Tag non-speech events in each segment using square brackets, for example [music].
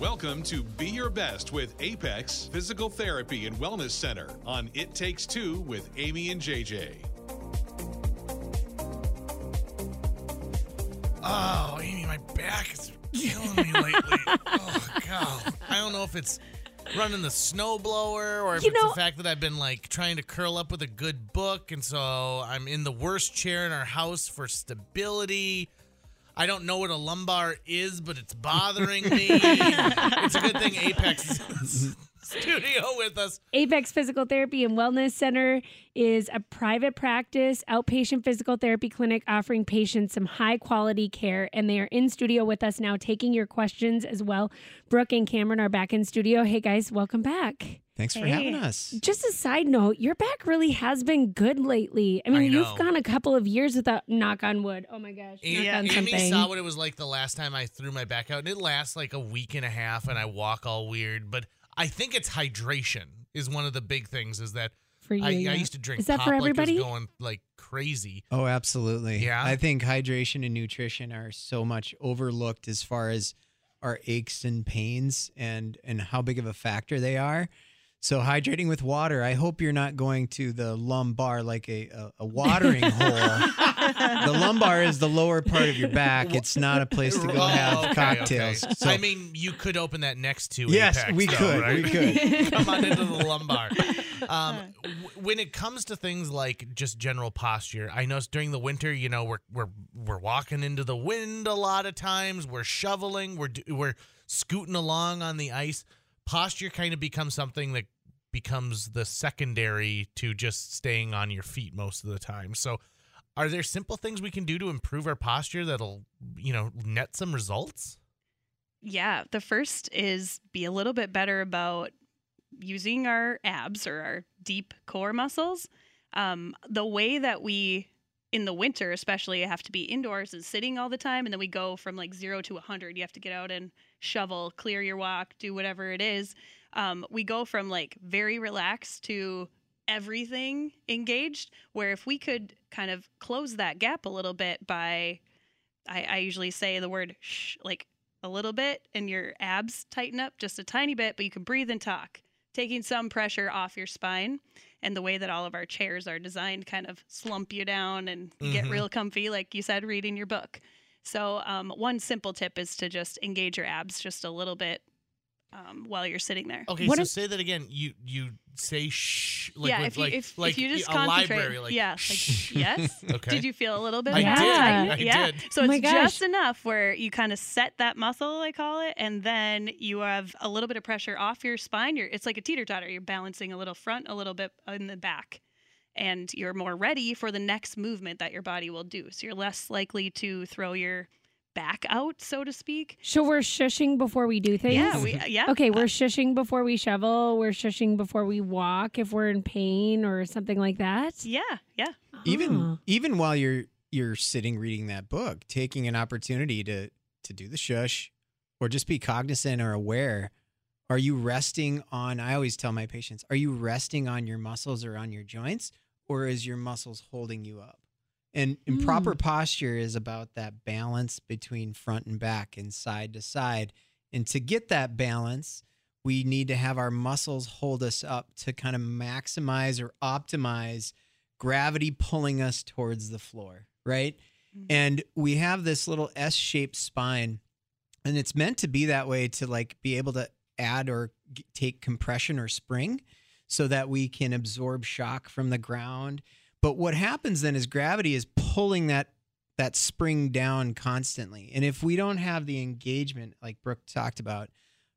Welcome to Be Your Best with Apex Physical Therapy and Wellness Center on It Takes Two with Amy and JJ. Oh, Amy, my back is killing me lately. [laughs] oh god. I don't know if it's running the snowblower or if You it's know- the fact that I've been like trying to curl up with a good book and so I'm in the worst chair in our house for stability. I don't know what a lumbar is, but it's bothering me. [laughs] it's a good thing Apex is studio with us. Apex Physical Therapy and Wellness Center is a private practice outpatient physical therapy clinic offering patients some high quality care. And they are in studio with us now, taking your questions as well. Brooke and Cameron are back in studio. Hey guys, welcome back. Thanks for Hey. having us. Just a side note, your back really has been good lately. I mean, I you've gone a couple of years without knock on wood. Oh my gosh. Amy, knock on Amy saw what it was like the last time I threw my back out, and it lasts like a week and a half, and I walk all weird. But I think it's hydration is one of the big things. Is that for you. I, yeah. I used to drink Is that pop for everybody? it was going like crazy. Oh, absolutely. Yeah? I think hydration and nutrition are so much overlooked as far as our aches and pains and and how big of a factor they are. So hydrating with water. I hope you're not going to the lumbar like a a, a watering [laughs] hole. The lumbar is the lower part of your back. It's not a place to go Oh, have okay, cocktails. okay. So I mean, you could open that next to yes, Apex, we though, could. right? We could. [laughs] Come on into the lumbar. [laughs] Um, w- when it comes to things like just general posture, I know during the winter, you know, we're we're we're walking into the wind a lot of times. We're shoveling. We're we're scooting along on the ice. Posture kind of becomes something that becomes the secondary to just staying on your feet most of the time. So, are there simple things we can do to improve our posture that'll you know net some results? Yeah, the first is be a little bit better about using our abs or our deep core muscles. Um, the way that we, in the winter especially, you have to be indoors and sitting all the time, and then we go from like zero to 100. You have to get out and shovel, clear your walk, do whatever it is. Um, we go from like very relaxed to everything engaged. Where if we could kind of close that gap a little bit by, I, I usually say the word shh, like a little bit and your abs tighten up just a tiny bit, but you can breathe and talk, taking some pressure off your spine. And the way that all of our chairs are designed kind of slump you down and you get real comfy, like you said, reading your book. So, um, one simple tip is to just engage your abs just a little bit um, while you're sitting there. Okay, What so if- say that again. You you say shh. Like yeah, with, if you like, if, like if you just a concentrate, library, like yeah, shh. like, [laughs] yes. [laughs] Okay. Did you feel a little bit? I of that? did, Tighten- I yeah. did. So Oh it's gosh. just enough where you kind of set that muscle, I call it, and then you have a little bit of pressure off your spine. You're it's like a teeter totter. You're balancing a little front, a little bit in the back, and you're more ready for the next movement that your body will do. So you're less likely to throw your back out, so to speak. So we're shushing before we do things. Yeah, we yeah. Okay, we're uh, shushing before we shovel. We're shushing before we walk if we're in pain or something like that. yeah, yeah. even Oh. even while you're you're sitting reading that book, taking an opportunity to to do the shush or just be cognizant or aware. Are you resting on I always tell my patients, are you resting on your muscles or on your joints or is your muscles holding you up? And, improper proper posture is about that balance between front and back and side to side. And to get that balance, we need to have our muscles hold us up to kind of maximize or optimize gravity pulling us towards the floor, right? Mhm. And we have this little S shaped spine, and it's meant to be that way to like be able to add or g- take compression or spring so that we can absorb shock from the ground. But what happens then is gravity is pulling that that spring down constantly. And if we don't have the engagement like Brooke talked about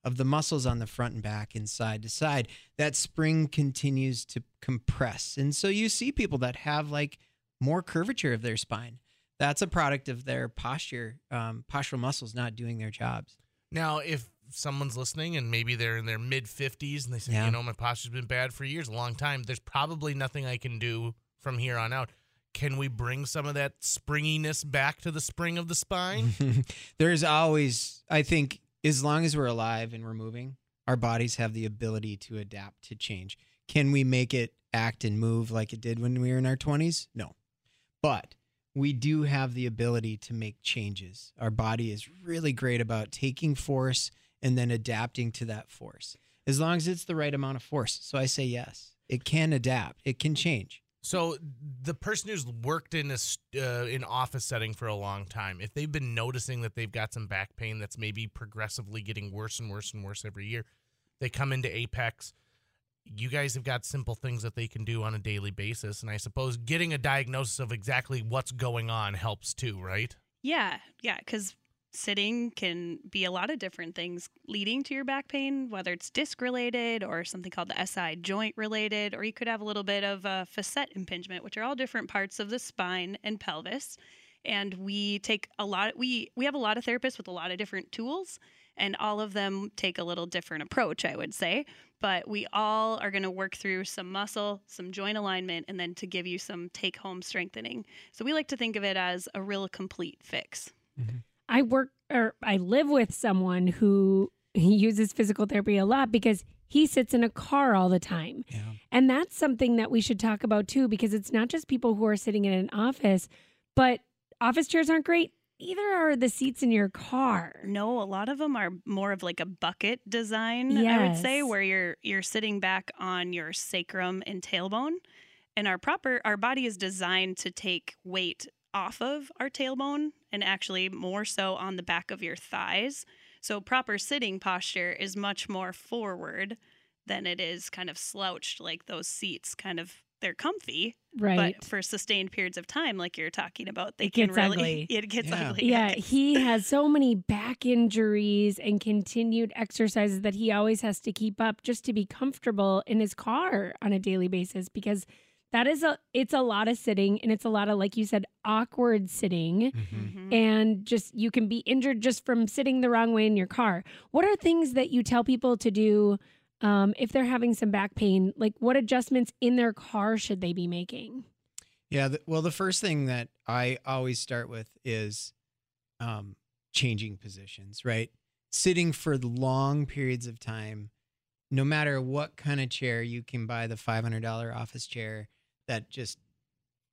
of the muscles on the front and back and side to side, that spring continues to compress. And so you see people that have like more curvature of their spine. That's a product of their posture, um, postural muscles not doing their jobs. Now, if someone's listening and maybe they're in their mid 50s and they say, Yeah. you know, my posture's been bad for years, a long time, there's probably nothing I can do from here on out. Can we bring some of that springiness back to the spring of the spine? [laughs] There's always, I think, as long as we're alive and we're moving, our bodies have the ability to adapt to change. Can we make it act and move like it did when we were in our 20s? No. But we do have the ability to make changes. Our body is really great about taking force and then adapting to that force. As long as it's the right amount of force. So I say yes. It can adapt. It can change. So the person who's worked in a uh, in office setting for a long time, if they've been noticing that they've got some back pain that's maybe progressively getting worse and worse and worse every year, they come into Apex. You guys have got simple things that they can do on a daily basis, and I suppose getting a diagnosis of exactly what's going on helps too, right? Yeah, yeah, because sitting can be a lot of different things leading to your back pain, whether it's disc related or something called the SI joint related, or you could have a little bit of a facet impingement, which are all different parts of the spine and pelvis. And we take a lot. We we have a lot of therapists with a lot of different tools, and all of them take a little different approach. I would say, but we all are going to work through some muscle, some joint alignment, and then to give you some take home strengthening. So we like to think of it as a real complete fix. Mm-hmm. I work or I live with someone who uses physical therapy a lot because he sits in a car all the time. Yeah. And that's something that we should talk about too because it's not just people who are sitting in an office, but office chairs aren't great. Either are the seats in your car. No, a lot of them are more of like a bucket design, I would say, where you're you're sitting back on your sacrum and tailbone. And our proper our body is designed to take weight off of our tailbone and actually more so on the back of your thighs. So proper sitting posture is much more forward than it is kind of slouched like those seats kind of they're comfy, Right. but for sustained periods of time like you're talking about, they It can really ugly. [laughs] it gets Yeah. ugly. yeah, It he has so many back injuries and continued exercises that he always has to keep up just to be comfortable in his car on a daily basis because that is a it's a lot of sitting and it's a lot of like you said awkward sitting Mhm. and just you can be injured just from sitting the wrong way in your car. What are things that you tell people to do um, if they're having some back pain? Like what adjustments in their car should they be making? Yeah. The, well, the first thing that I always start with is um, changing positions, right? Sitting for long periods of time, no matter what kind of chair, you can buy the $500 office chair that just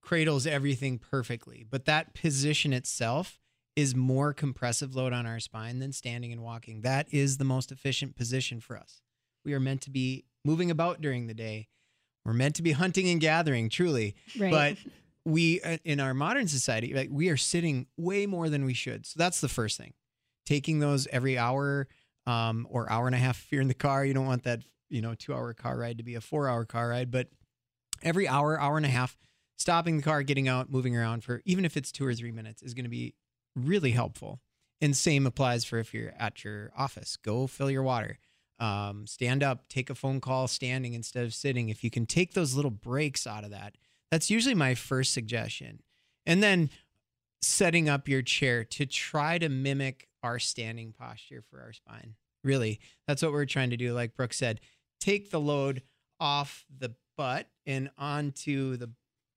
cradles everything perfectly. But that position itself is more compressive load on our spine than standing and walking. That is the most efficient position for us. We are meant to be moving about during the day. We're meant to be hunting and gathering, truly Right. but [laughs] we uh, in our modern society like we are sitting way more than we should so that's the first thing taking those every hour um, or hour and a half if you're in the car you don't want that you know two hour car ride to be a four hour car ride but every hour hour and a half stopping the car getting out moving around for even if it's two or three minutes is going to be really helpful and same applies for if you're at your office go fill your water um, stand up take a phone call standing instead of sitting if you can take those little breaks out of that that's usually my first suggestion. And then setting up your chair to try to mimic our standing posture for our spine. Really, that's what we're trying to do. Like Brooke said, take the load off the butt and onto the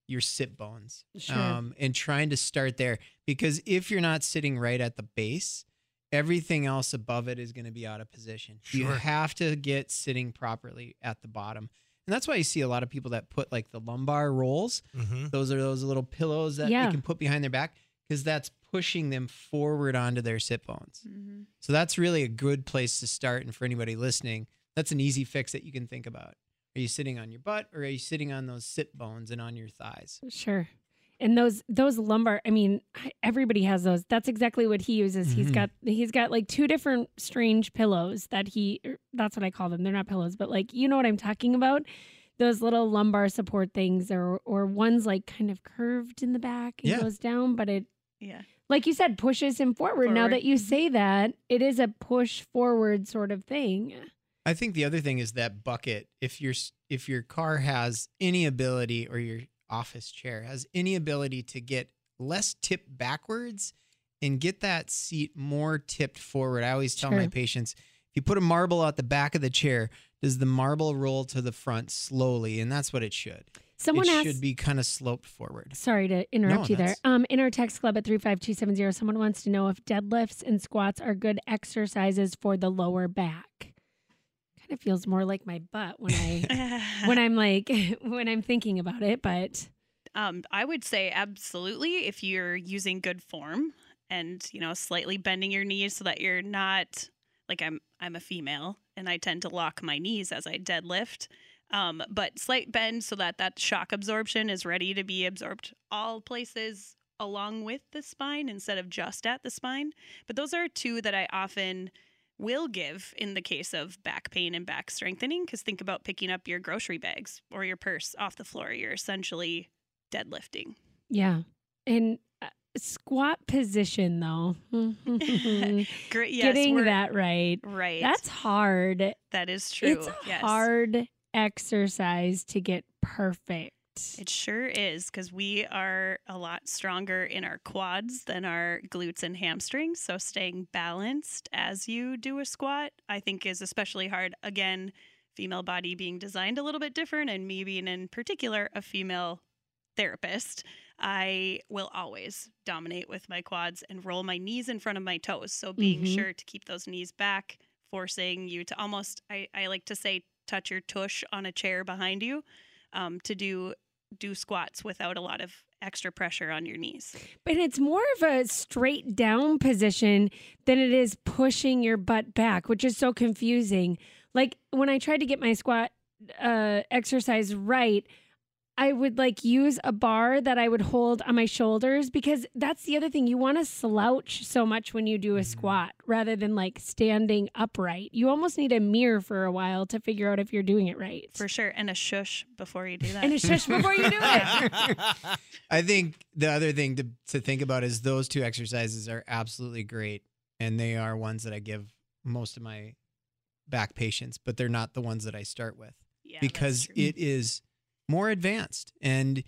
your sit bones. Sure. Um, and trying to start there because if you're not sitting right at the base, everything else above it is going to be out of position. You have to get sitting properly at the bottom. And that's why you see a lot of people that put like the lumbar rolls. Mm-hmm. Those are those little pillows that Yeah. they can put behind their back because that's pushing them forward onto their sit bones. Mhm. So that's really a good place to start. And for anybody listening, that's an easy fix that you can think about. Are you sitting on your butt or are you sitting on those sit bones and on your thighs? Sure. And those those lumbar, I mean, everybody has those. That's exactly what he uses. He's Mhm. got he's got like two different strange pillows that he er, that's what I call them. They're not pillows, but like you know what I'm talking about? Those little lumbar support things or or one's like kind of curved in the back and Yeah. goes down, but it Yeah. like you said pushes him forward. Now that you say that, it is a push forward sort of thing. I think the other thing is that bucket. If your if your car has any ability or your office chair has any ability to get less tipped backwards and get that seat more tipped forward. I always tell my patients, if you put a marble out the back of the chair, does the marble roll to the front slowly? And that's what it should. Someone it asked should be kind of sloped forward. Sorry to interrupt No, you there. Um, in our text club at 35270, someone wants to know if deadlifts and squats are good exercises for the lower back. Of feels more like my butt when I when [laughs] I'm like [laughs] when I'm thinking about it, but Um, I would say absolutely if you're using good form and you know slightly bending your knees so that you're not like I'm I'm a female and I tend to lock my knees as I deadlift. Um, but slight bend so that that shock absorption is ready to be absorbed all places along with the spine instead of just at the spine. But those are two that I often will give in the case of back pain and back strengthening because think about picking up your grocery bags or your purse off the floor. You're essentially deadlifting. Yeah. And uh, squat position, though. [laughs] Great. Yes, Getting that right. right. That's hard. that is true. It's a yes. hard exercise to get perfect. It sure is because we are a lot stronger in our quads than our glutes and hamstrings. So staying balanced as you do a squat, I think, is especially hard. Again, female body being designed a little bit different, and me being in particular a female therapist, I will always dominate with my quads and roll my knees in front of my toes. So being Mhm. sure to keep those knees back, forcing you to almost, I, I like to say, touch your tush on a chair behind you um, to do do squats without a lot of extra pressure on your knees. But it's more of a straight down position than it is pushing your butt back, which is so confusing. Like when I tried to get my squat uh, exercise right, I would like use a bar that I would hold on my shoulders because that's the other thing. You want to slouch so much when you do a mm-hmm. squat rather than like standing upright. You almost need a mirror for a while to figure out if you're doing it right. For sure. And a shush before you do that. and a shush before you do it. [laughs] [laughs] I think the other thing to, to think about is those two exercises are absolutely great. And they are ones that I give most of my back patients, but they're not the ones that I start with yeah, because it is more advanced. And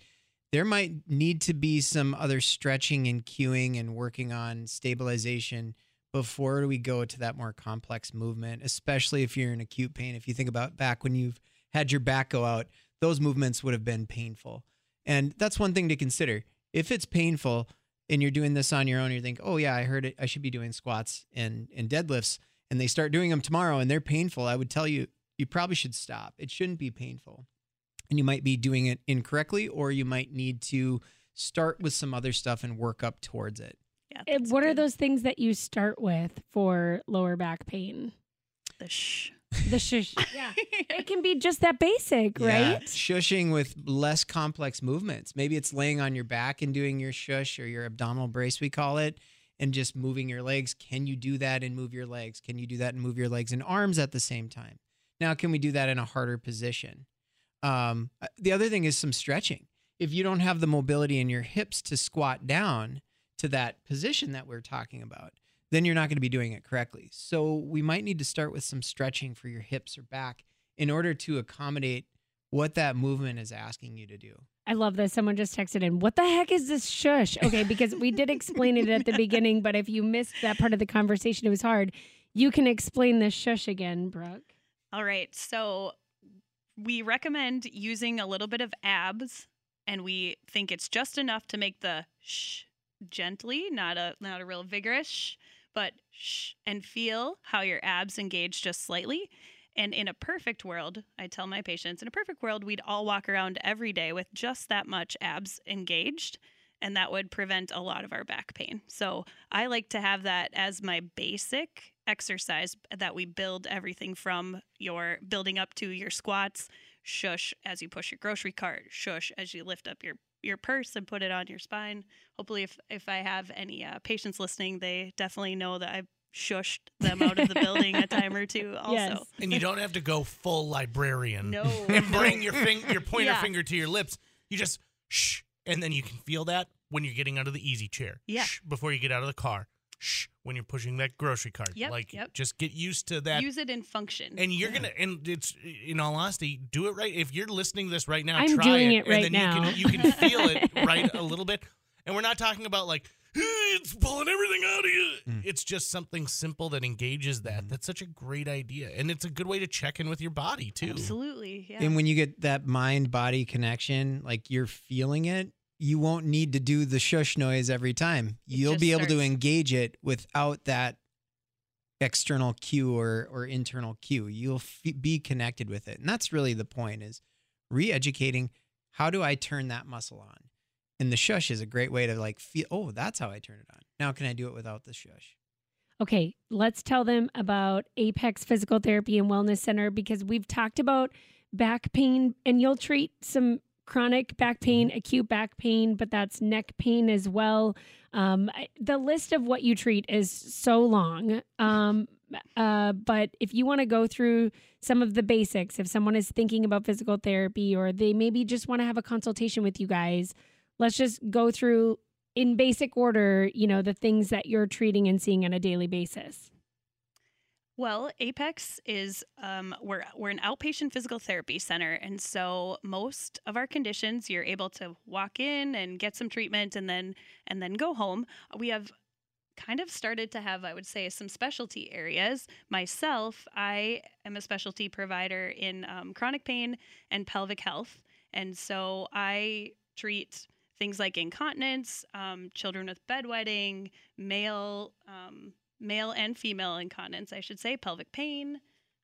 there might need to be some other stretching and cueing and working on stabilization before we go to that more complex movement, especially if you're in acute pain. If you think about back when you've had your back go out, those movements would have been painful. And that's one thing to consider. If it's painful and you're doing this on your own, you think, oh, yeah, I heard it. I should be doing squats and, and deadlifts. And they start doing them tomorrow and they're painful. I would tell you, you probably should stop. It shouldn't be painful. And you might be doing it incorrectly, or you might need to start with some other stuff and work up towards it. yeah, that's what are those things that you start with for lower back pain? The shh. The shush. [laughs] yeah. It can be just that basic, Yeah, right? Shushing with less complex movements. Maybe it's laying on your back and doing your shush or your abdominal brace, we call it, and just moving your legs. Can you do that and move your legs? Can you do that and move your legs and arms at the same time? Now, can we do that in a harder position? Um, uh, the other thing is some stretching. If you don't have the mobility in your hips to squat down to that position that we're talking about, then you're not going to be doing it correctly. So we might need to start with some stretching for your hips or back in order to accommodate what that movement is asking you to do. I love this. Someone just texted in, What the heck is this shush? Okay, because we did explain it at the [laughs] beginning, but if you missed that part of the conversation, it was hard. You can explain the shush again, Brooke. All right. So we recommend using a little bit of abs and we think it's just enough to make the shh gently, not a not a real vigorous shh, but shh and feel how your abs engage just slightly. And in a perfect world, I tell my patients, in a perfect world, we'd all walk around every day with just that much abs engaged, and that would prevent a lot of our back pain. So I like to have that as my basic exercise that we build everything from your building up to your squats, shush as you push your grocery cart, shush as you lift up your your purse and put it on your spine. Hopefully, if if I have any uh, patients listening, they definitely know that I've shushed them out of the building a time or two. [laughs] Also, Yes. and you don't have to go full librarian no, and bring your fing- your [laughs] pointer Yeah. finger to your lips. You just shh, and then you can feel that when you're getting out of the easy chair. Yeah. Shh, before you get out of the car. Shh, when you're pushing that grocery cart. Yep, Like, yep. just get used to that. use it in function. and you're gonna, and it's in all honesty, do it right. If you're listening to this right now, I'm try doing it, it right and then now. you can you can feel it [laughs] right a little bit. And we're not talking about like it's pulling everything out of you. Mm. It's just something simple that engages that. That's such a great idea, and it's a good way to check in with your body too. Absolutely, yeah. And when you get that mind body connection, like you're feeling it, you won't need to do the shush noise every time. It You'll be able to engage it without that external cue or, or internal cue. You'll f- be connected with it. And that's really the point is re-educating how do I turn that muscle on? And the shush is a great way to like feel, oh, that's how I turn it on. Now can I do it without the shush? Okay, let's tell them about Apex Physical Therapy and Wellness Center because we've talked about back pain and you'll treat some chronic back pain, acute back pain, but that's neck pain as well. Um, the list of what you treat is so long. Um, uh, but if you want to go through some of the basics, if someone is thinking about physical therapy or they maybe just want to have a consultation with you guys, let's just go through in basic order, you know, the things that you're treating and seeing on a daily basis. Well, Apex is um, we're we're an outpatient physical therapy center, and so most of our conditions you're able to walk in and get some treatment, and then and then go home. We have kind of started to have, I would say, some specialty areas. Myself, I am a specialty provider in um, chronic pain and pelvic health, and so I treat things like incontinence, um, children with bedwetting, male. Um, male and female incontinence, I should say, pelvic pain,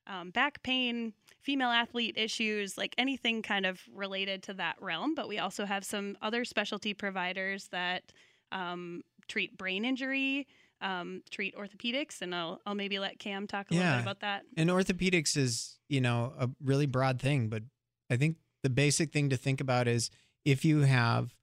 um, back pain, female athlete issues, like anything kind of related to that realm. But we also have some other specialty providers that um, treat brain injury, um, treat orthopedics, and I'll, I'll maybe let Cam talk a little bit about that. And orthopedics is, you know, a really broad thing, but I think the basic thing to think about is if you have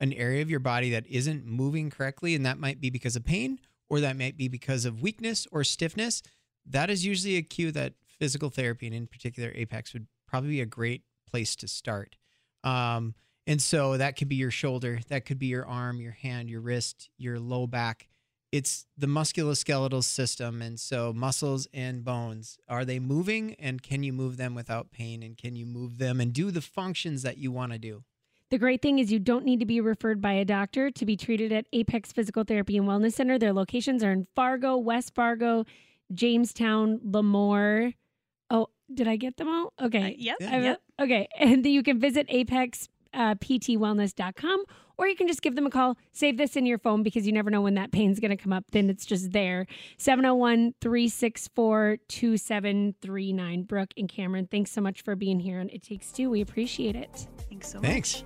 an area of your body that isn't moving correctly, and that might be because of pain or that might be because of weakness or stiffness, that is usually a cue that physical therapy, and in particular Apex, would probably be a great place to start. Um, and so that could be your shoulder, that could be your arm, your hand, your wrist, your low back. It's the musculoskeletal system. And so muscles and bones, are they moving? And can you move them without pain? And can you move them and do the functions that you want to do? The great thing is you don't need to be referred by a doctor to be treated at Apex Physical Therapy and Wellness Center. Their locations are in Fargo, West Fargo, Jamestown, LaMoure. Oh, did I get them all? Okay. Uh, yep, I- yep. Okay. [laughs] And then you can visit apexptwellness.com or you can just give them a call. Save this in your phone because you never know when that pain's going to come up. Then it's just there. 701 364 2739. Brooke and Cameron, thanks so much for being here on It Takes Two. We appreciate it. Thanks so much. Thanks.